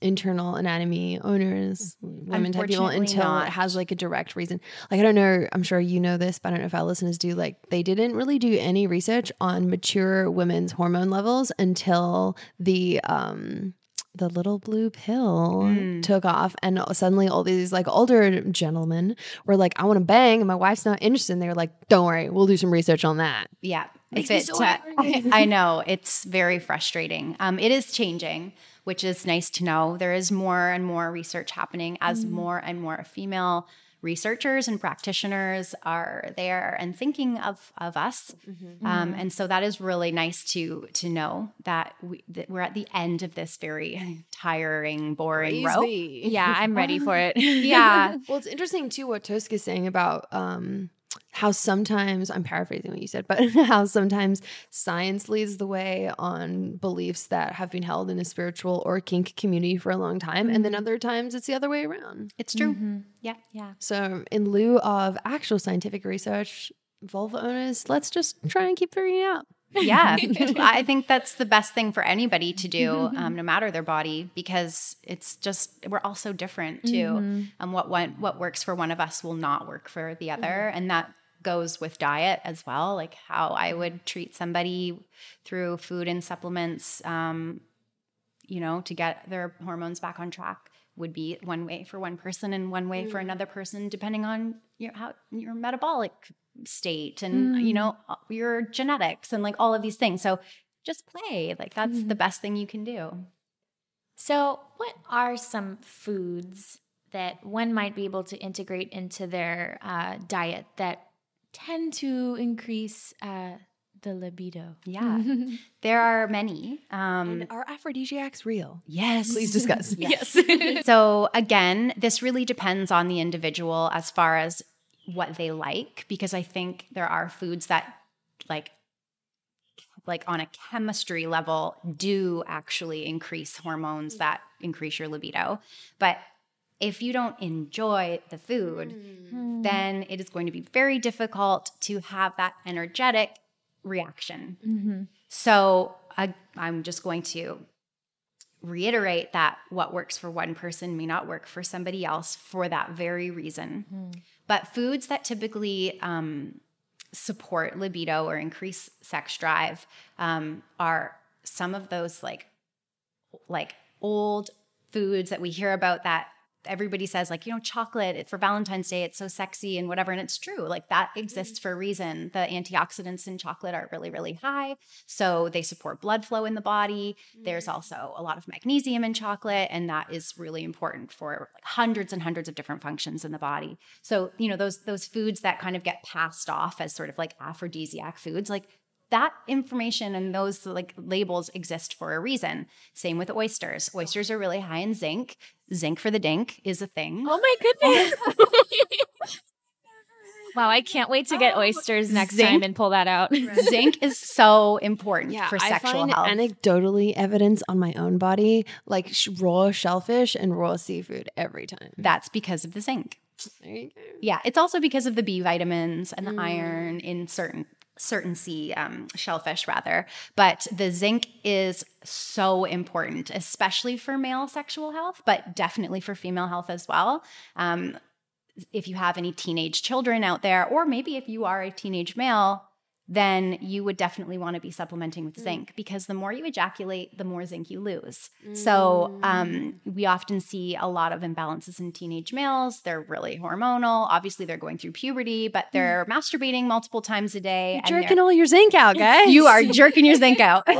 internal anatomy owners, women type people, Unfortunately until not. it has like a direct reason. Like, I don't know, I'm sure you know this, but I don't know if our listeners do. Like, they didn't really do any research on mature women's hormone levels until the, um, the little blue pill Mm. took off, and suddenly all these like older gentlemen were like, "I want to bang," and my wife's not interested. And they were like, "Don't worry, we'll do some research on that." yeah, Makes it, so uh. I know it's very frustrating. Um, it is changing, which is nice to know. There is more and more research happening as Mm. more and more female researchers and practitioners are there and thinking of of us. Um, and so that is really nice to to know that, we, that we're at the end of this very tiring, boring road. Crazy. Yeah, I'm ready for it. Yeah. Well, it's interesting too what Tosk is saying about um, how sometimes I'm paraphrasing what you said, but how sometimes science leads the way on beliefs that have been held in a spiritual or kink community for a long time, and then other times it's the other way around. It's true. Mm-hmm. Yeah. Yeah. So, in lieu of actual scientific research, vulva owners, let's just try and keep figuring it out. Yeah. I think that's the best thing for anybody to do um, no matter their body because it's just we're all so different too. Mm-hmm. um, what one what works for one of us will not work for the other. And that goes with diet as well like how i would treat somebody through food and supplements um, you know to get their hormones back on track would be one way for one person and one way for another person depending on your how your metabolic state and you know your genetics and like all of these things so just play like that's the best thing you can do So, what are some foods that one might be able to integrate into their uh, diet that tend to increase uh, the libido? yeah there are many um Are aphrodisiacs real? yes Please discuss. Yes. so again, this really depends on the individual as far as what they like because I think there are foods that like like on a chemistry level do actually increase hormones that increase your libido. But if you don't enjoy the food, then it is going to be very difficult to have that energetic reaction. Mm-hmm. So I, I'm just going to reiterate that what works for one person may not work for somebody else for that very reason. But foods that typically um, support libido or increase sex drive um, are some of those like like old foods that we hear about that everybody says like you know chocolate for valentine's day it's so sexy and whatever and it's true like that exists mm-hmm. for a reason. The antioxidants in chocolate are really really high so they support blood flow in the body. There's mm. also a lot of magnesium in chocolate and that is really important for like hundreds and hundreds of different functions in the body. So you know those those foods that kind of get passed off as sort of like aphrodisiac foods like that information and those like labels exist for a reason. Same with oysters. Oysters are really high in zinc. Zinc for the dink is a thing. Oh my goodness. wow, I can't wait to get oysters next Zinc. time and pull that out. zinc is so important Yeah, for I sexual find health. anecdotally evidence on my own body, like sh- raw shellfish and raw seafood every time. That's because of the zinc. There you go. Yeah, it's also because of the B vitamins and the Mm. iron in certain certain sea um, shellfish rather. But the zinc is so important especially for male sexual health but definitely for female health as well. Um, if you have any teenage children out there or maybe if you are a teenage male then you would definitely want to be supplementing with zinc because the more you ejaculate the more zinc you lose. So um, we often see a lot of imbalances in teenage males. They're really hormonal. Obviously they're going through puberty but they're masturbating multiple times a day and Jerking all your zinc out, guys. you are jerking your zinc out.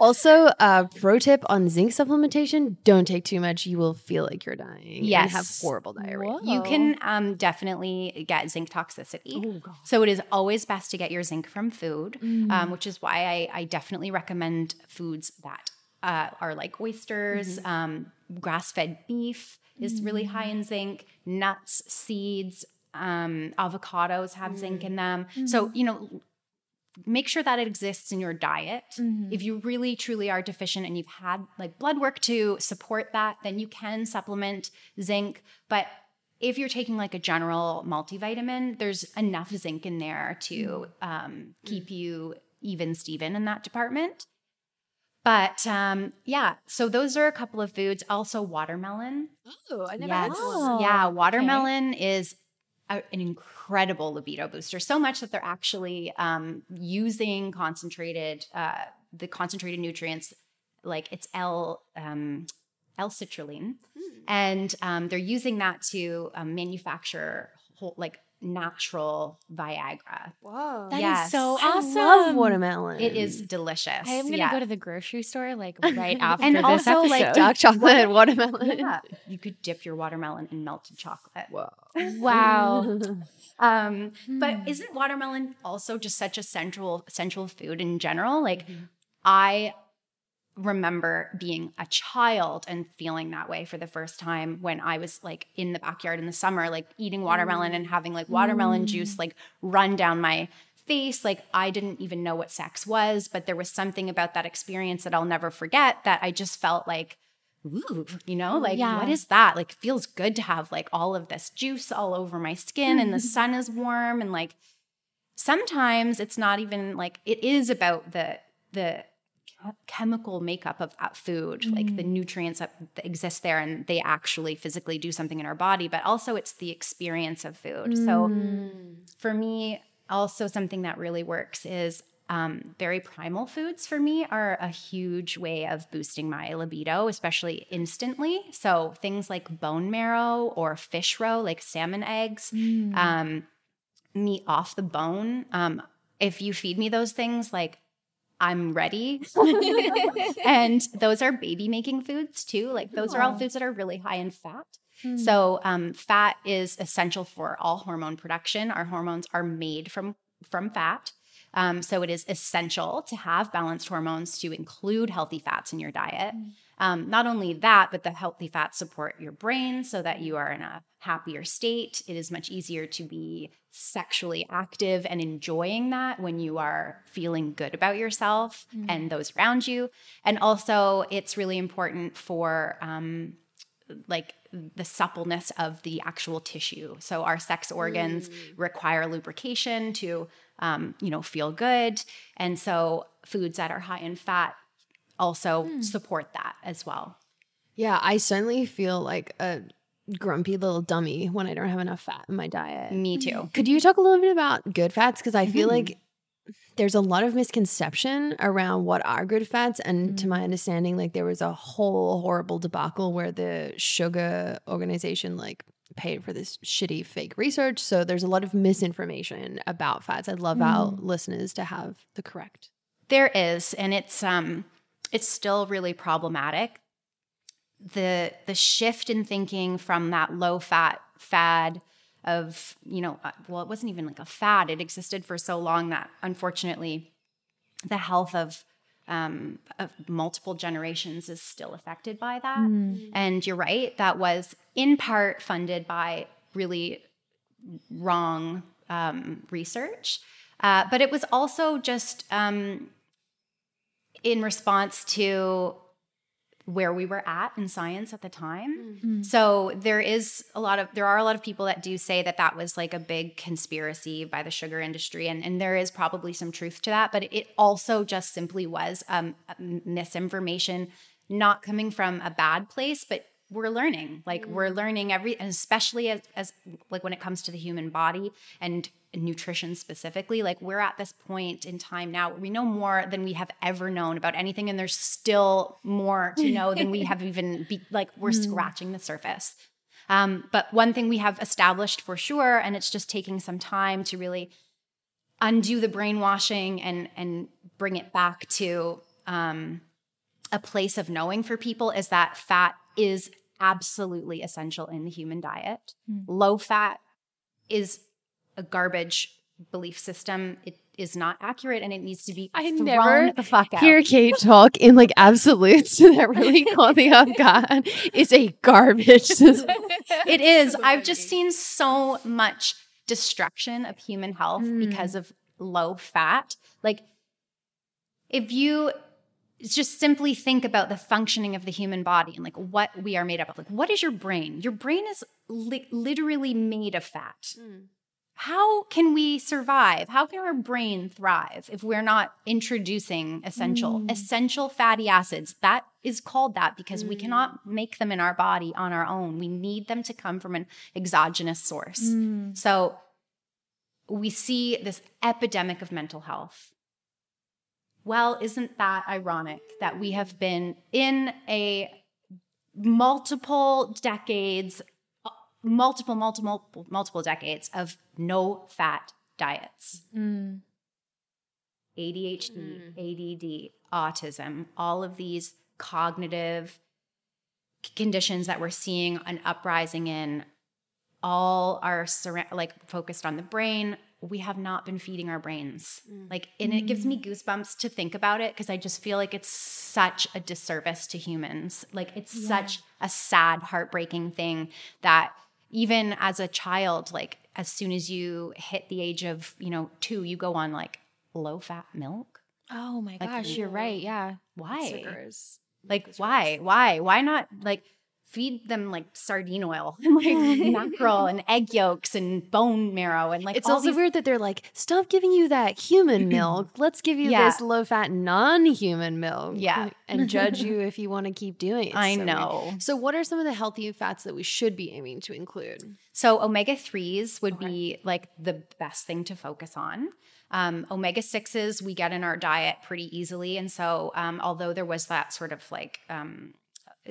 Also, uh, pro tip on zinc supplementation: don't take too much; you will feel like you're dying. and have horrible diarrhea. you can um, definitely get zinc toxicity. so it is always best to get your zinc from food, um, which is why I, I definitely recommend foods that uh, are like oysters, um, grass fed beef is really high in zinc, nuts, seeds, um, avocados have zinc in them. So, you know, make sure that it exists in your diet. If you really truly are deficient and you've had like blood work to support that, then you can supplement zinc. But if you're taking like a general multivitamin, there's enough zinc in there to um, keep you even Steven in that department. But um, yeah, so those are a couple of foods. Also, watermelon. Oh, I never Yes. had one. Oh, yeah, okay. watermelon is a, an incredible libido booster. So much that they're actually um, using concentrated, uh, the concentrated nutrients, like it's L um, L citrulline, and um, they're using that to um, manufacture whole, like natural Viagra. Whoa. That is Yes. so awesome! I love watermelon. It is delicious. I am gonna yeah. go to the grocery store like right after And this also, like, episode. dark chocolate and watermelon. Yeah, you could dip your watermelon in melted chocolate. Whoa. wow. Um, but Hmm. isn't watermelon also just such a central central food in general? Like Mm-hmm. I remember being a child and feeling that way for the first time when I was like in the backyard in the summer, like eating watermelon and having like watermelon Mm. juice like run down my face. Like I didn't even know what sex was, but there was something about that experience that I'll never forget that I just felt like, ooh, you know, like Yeah. what is that? Like it feels good to have like all of this juice all over my skin and the sun is warm and like sometimes it's not even like it is about the the chemical makeup of that food like the nutrients that, that exist there and they actually physically do something in our body but also it's the experience of food. So for me also something that really works is um, very primal foods for me are a huge way of boosting my libido especially instantly. So things like bone marrow or fish roe like salmon eggs um, meat off the bone. Um, if you feed me those things, like I'm ready. and those are baby making foods too. Like those are all foods that are really high in fat. So um, fat is essential for all hormone production. Our hormones are made from from fat. Um, so it is essential to have balanced hormones to include healthy fats in your diet. Um, not only that, but the healthy fats support your brain so that you are in a happier state. It is much easier to be sexually active and enjoying that when you are feeling good about yourself and those around you. And also, it's really important for um, like the suppleness of the actual tissue. So our sex organs require lubrication to um, you know feel good, and so foods that are high in fat also support that as well. Yeah, I certainly feel like a grumpy little dummy when I don't have enough fat in my diet. Me too. Could you talk a little bit about good fats? Because I feel Mhm. like there's a lot of misconception around what are good fats. And Mm. to my understanding, like there was a whole horrible debacle where the sugar organization like paid for this shitty fake research. So there's a lot of misinformation about fats. I'd love our Mm. listeners to have the correct. There is, and it's um it's still really problematic. The the shift in thinking from that low fat fad of, you know, uh, well, it wasn't even like a fad. It existed for so long that unfortunately the health of um, of multiple generations is still affected by that. And you're right, that was in part funded by really wrong um, research. Uh, but it was also just um, in response to where we were at in science at the time. So there is a lot of there are a lot of people that do say that that was like a big conspiracy by the sugar industry, and and there is probably some truth to that. But it also just simply was um, misinformation, not coming from a bad place, but we're learning. Like we're learning every, and especially as, as like when it comes to the human body and nutrition specifically like we're at this point in time now we know more than we have ever known about anything and there's still more to know than we have even be, like we're scratching the surface. Um, but one thing we have established for sure and it's just taking some time to really undo the brainwashing and and bring it back to um, a place of knowing for people is that fat is absolutely essential in the human diet. Low fat is a garbage belief system. It is not accurate and it needs to be I thrown never the fuck out. Hear Kate talk in like absolutes that really caught me off guard. It's a garbage system. it is. I've just seen so much destruction of human health Mm. because of low fat. Like if you just simply think about the functioning of the human body and like what we are made up of. Like what is your brain? Your brain is li- literally made of fat. How can we survive? How can our brain thrive if we're not introducing essential mm. essential fatty acids? That is called that because we mm. cannot make them in our body on our own. We need them to come from an exogenous source. Mm. So we see this epidemic of mental health. Well, isn't that ironic that we have been in a multiple decades multiple, multiple, multiple decades of no fat diets. Mm. ADHD, ADD, autism, all of these cognitive conditions that we're seeing an uprising in all are surra- like focused on the brain. We have not been feeding our brains. Like and it gives me goosebumps to think about it because i just feel like it's such a disservice to humans. Like it's such a sad heartbreaking thing that even as a child like as soon as you hit the age of you know two you go on like low fat milk Oh my Like, gosh, you're right. Yeah. why Sugars. like why why why not like feed them like sardine oil and like mackerel and egg yolks and bone marrow and like It's also these- weird that they're like, stop giving you that human milk. Let's give you Yeah. this low fat, non human milk. Yeah. And judge you if you want to keep doing it. I so weird. know. So, what are some of the healthy fats that we should be aiming to include? So omega 3s would be like the best thing to focus on. Um, omega 6s we get in our diet pretty easily. And so, um, although there was that sort of like um,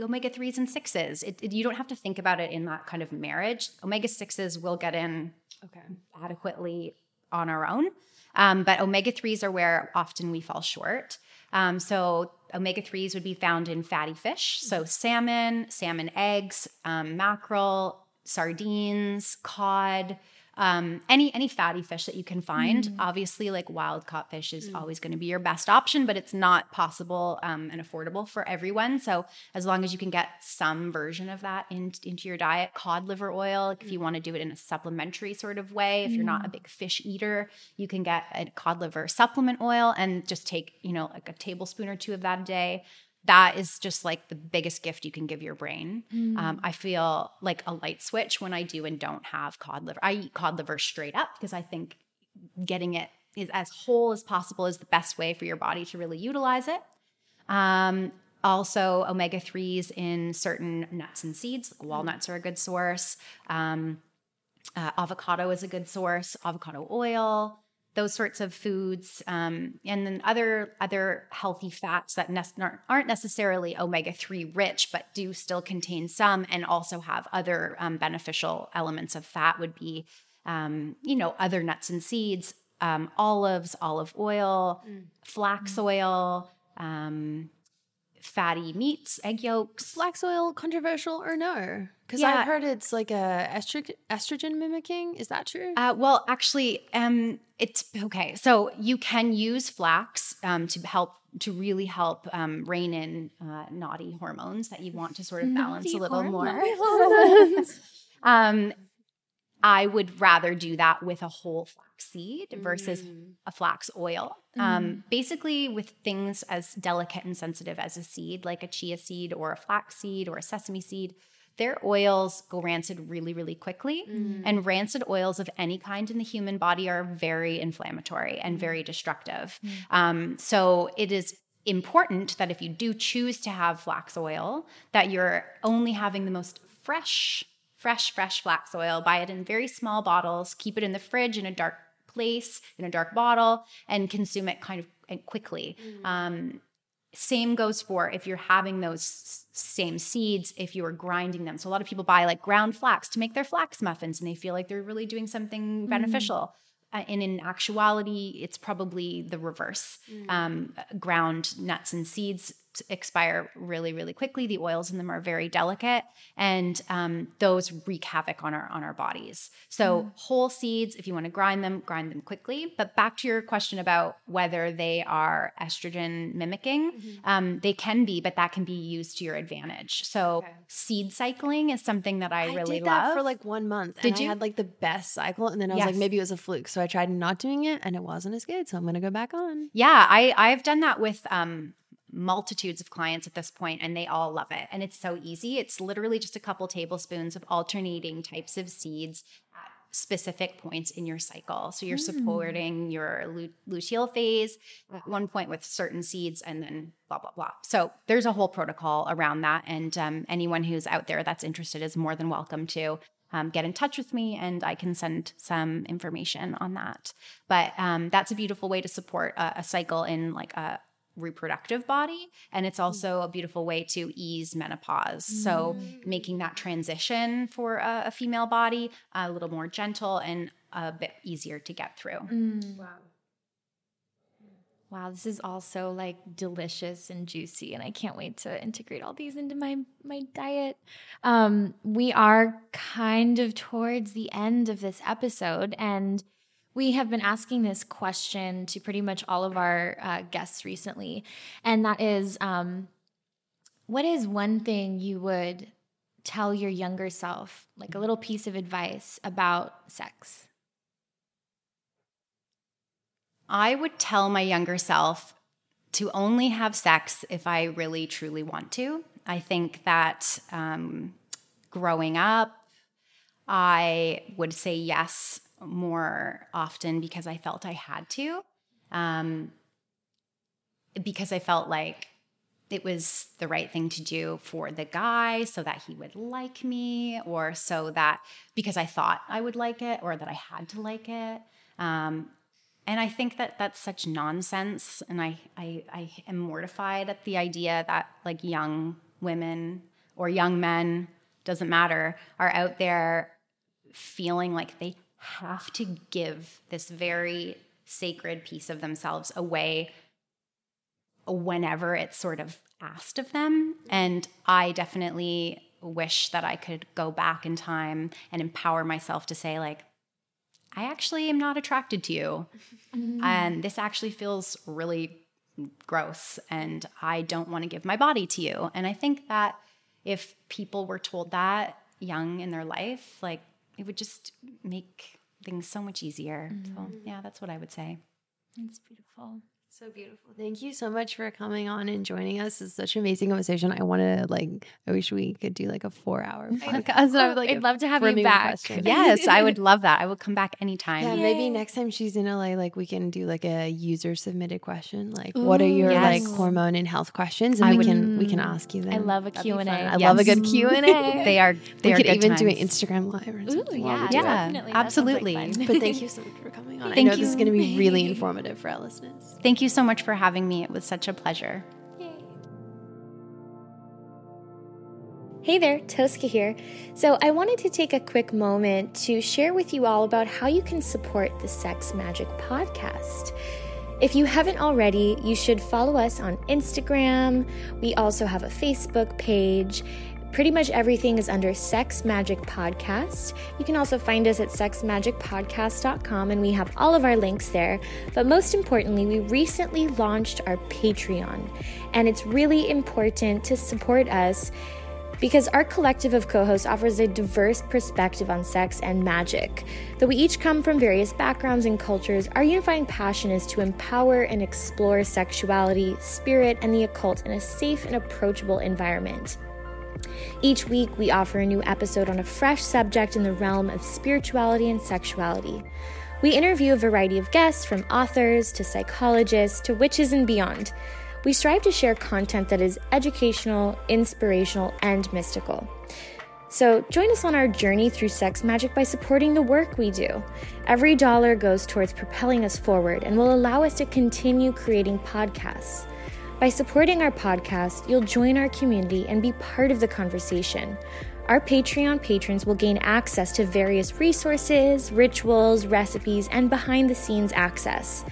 omega 3s and 6s, it, it- you don't have to think about it in that kind of marriage. Omega 6s will get in Okay. adequately on our own. Um, but omega 3s are where often we fall short. Um, so, omega 3s would be found in fatty fish. So, salmon, salmon eggs, um, mackerel, sardines, cod. Um, any any fatty fish that you can find. Obviously, like wild caught fish is always going to be your best option, but it's not possible um, and affordable for everyone. So as long as you can get some version of that in, into your diet, cod liver oil, like if you want to do it in a supplementary sort of way, if you're not a big fish eater, you can get a cod liver supplement oil and just take you know like a tablespoon or two of that a day that is just like the biggest gift you can give your brain. Um, I feel like a light switch when I do and don't have cod liver. I eat cod liver straight up because I think getting it is as whole as possible is the best way for your body to really utilize it. Um, also, omega 3s in certain nuts and seeds, like walnuts are a good source. Um, uh, avocado is a good source, avocado oil, those sorts of foods, um, and then other other healthy fats that nec- aren't- necessarily omega three rich, but do still contain some, and also have other um, beneficial elements of fat. Would be, um, you know, other nuts and seeds, um, olives, olive oil, flax oil. Um, fatty meats egg yolks Flax oil, controversial or no? Because Yeah. I've heard it's like a estrogen, estrogen mimicking. Is that true? Uh, well, actually, um, it's okay. So you can use flax um, to help to really help um, rein in uh, naughty hormones that you want to sort of balance a little more. um, I would rather do that with a whole flax seed versus a flax oil. Um, basically, with things as delicate and sensitive as a seed, like a chia seed or a flax seed or a sesame seed, their oils go rancid really, really quickly. And rancid oils of any kind in the human body are very inflammatory and very destructive. Um, so it is important that if you do choose to have flax oil, that you're only having the most fresh, fresh, fresh flax oil. Buy it in very small bottles, keep it in the fridge in a dark place, in a dark bottle, and consume it kind of quickly. Um, same goes for if you're having those same seeds, if you are grinding them. So a lot of people buy like ground flax to make their flax muffins and they feel like they're really doing something beneficial. Uh, and in actuality, it's probably the reverse. Um, ground nuts and seeds expire really, really quickly. The oils in them are very delicate, and um, those wreak havoc on our on our bodies. So whole seeds, if you want to grind them, grind them quickly. But back to your question about whether they are estrogen mimicking, um, they can be, but that can be used to your advantage. So Okay. seed cycling is something that I, I really did that love. for like one month. Did and you? I had like the best cycle, and then I was like, maybe it was a fluke. So I tried not doing it, and it wasn't as good. So I'm gonna go back on. Yeah, I I've done that with um multitudes of clients at this point and they all love it. And it's so easy. It's literally just a couple tablespoons of alternating types of seeds at specific points in your cycle. So you're supporting your lu- luteal phase at one point with certain seeds and then blah blah blah. So there's a whole protocol around that and um, anyone who's out there that's interested is more than welcome to um, get in touch with me and I can send some information on that. But um, that's a beautiful way to support a, a cycle in like a reproductive body and it's also a beautiful way to ease menopause so Mm. making that transition for a, a female body a little more gentle and a bit easier to get through Wow. Wow, this is also like delicious and juicy, and I can't wait to integrate all these into my my diet. Um, we are kind of towards the end of this episode, and we have been asking this question to pretty much all of our uh, guests recently, and that is, um, what is one thing you would tell your younger self, like a little piece of advice about sex? I would tell my younger self to only have sex if I really truly want to. I think that um, growing up, I would say yes more often because I felt I had to, um, because I felt like it was the right thing to do for the guy so that he would like me, or so that because I thought I would like it, or that I had to like it. Um, and I think that that's such nonsense. And I, I, I am mortified at the idea that like young women or young men, doesn't matter, are out there feeling like they have to give this very sacred piece of themselves away whenever it's sort of asked of them. And I definitely wish that I could go back in time and empower myself to say, like, I actually am not attracted to you. Mm-hmm. And this actually feels really gross. And I don't want to give my body to you. And I think that if people were told that young in their life, like it would just make things so much easier. So, mm-hmm. yeah, that's what I would say. It's beautiful. So beautiful. Thank you so much for coming on and joining us. It's such an amazing conversation. I want to like. I wish we could do like a four-hour podcast. and I would, like, I'd love to have you back. questions. Yes, I would love that. I would come back anytime. Yeah, Yay. maybe next time she's in LA, like we can do like a user submitted question, like what are your yes. like hormone and health questions, and I we would- can we mm, can ask you them. I love a Q&A. fun. I love a good Q and A. They are. They we are could good even do an. Instagram live or something. while we yeah. Yeah, definitely. That sounds like absolutely. But thank you so much for coming on. I Thank know this is going to be really informative for our listeners. Thank you so much for having me. It was such a pleasure. Hey there, Tosca here. So, I wanted to take a quick moment to share with you all about how you can support the Sex Magic podcast. If you haven't already, you should follow us on Instagram. We also have a Facebook page. Pretty much everything is under Sex Magic Podcast. You can also find us at sexmagicpodcast.com and we have all of our links there. But most importantly, we recently launched our Patreon, and it's really important to support us because our collective of co hosts offers a diverse perspective on sex and magic. Though we each come from various backgrounds and cultures, our unifying passion is to empower and explore sexuality, spirit, and the occult in a safe and approachable environment. Each week, we offer a new episode on a fresh subject in the realm of spirituality and sexuality. We interview a variety of guests, from authors to psychologists to witches and beyond. We strive to share content that is educational, inspirational, and mystical. So, join us on our journey through sex magic by supporting the work we do. Every dollar goes towards propelling us forward and will allow us to continue creating podcasts. By supporting our podcast, you'll join our community and be part of the conversation. Our Patreon patrons will gain access to various resources, rituals, recipes, and behind the scenes access.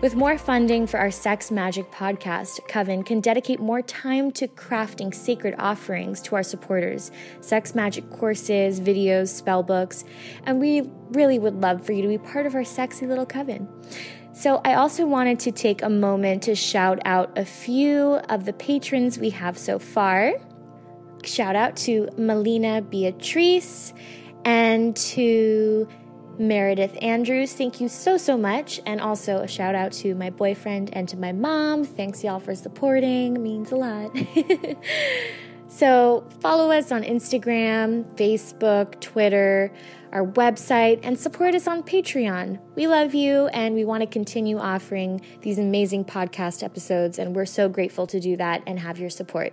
With more funding for our Sex Magic podcast, Coven can dedicate more time to crafting sacred offerings to our supporters sex magic courses, videos, spell books, and we really would love for you to be part of our sexy little coven. So, I also wanted to take a moment to shout out a few of the patrons we have so far. Shout out to Melina Beatrice and to Meredith Andrews. Thank you so, so much. And also a shout out to my boyfriend and to my mom. Thanks, y'all, for supporting. Means a lot. so, follow us on Instagram, Facebook, Twitter, our website, and support us on Patreon. We love you and we want to continue offering these amazing podcast episodes, and we're so grateful to do that and have your support.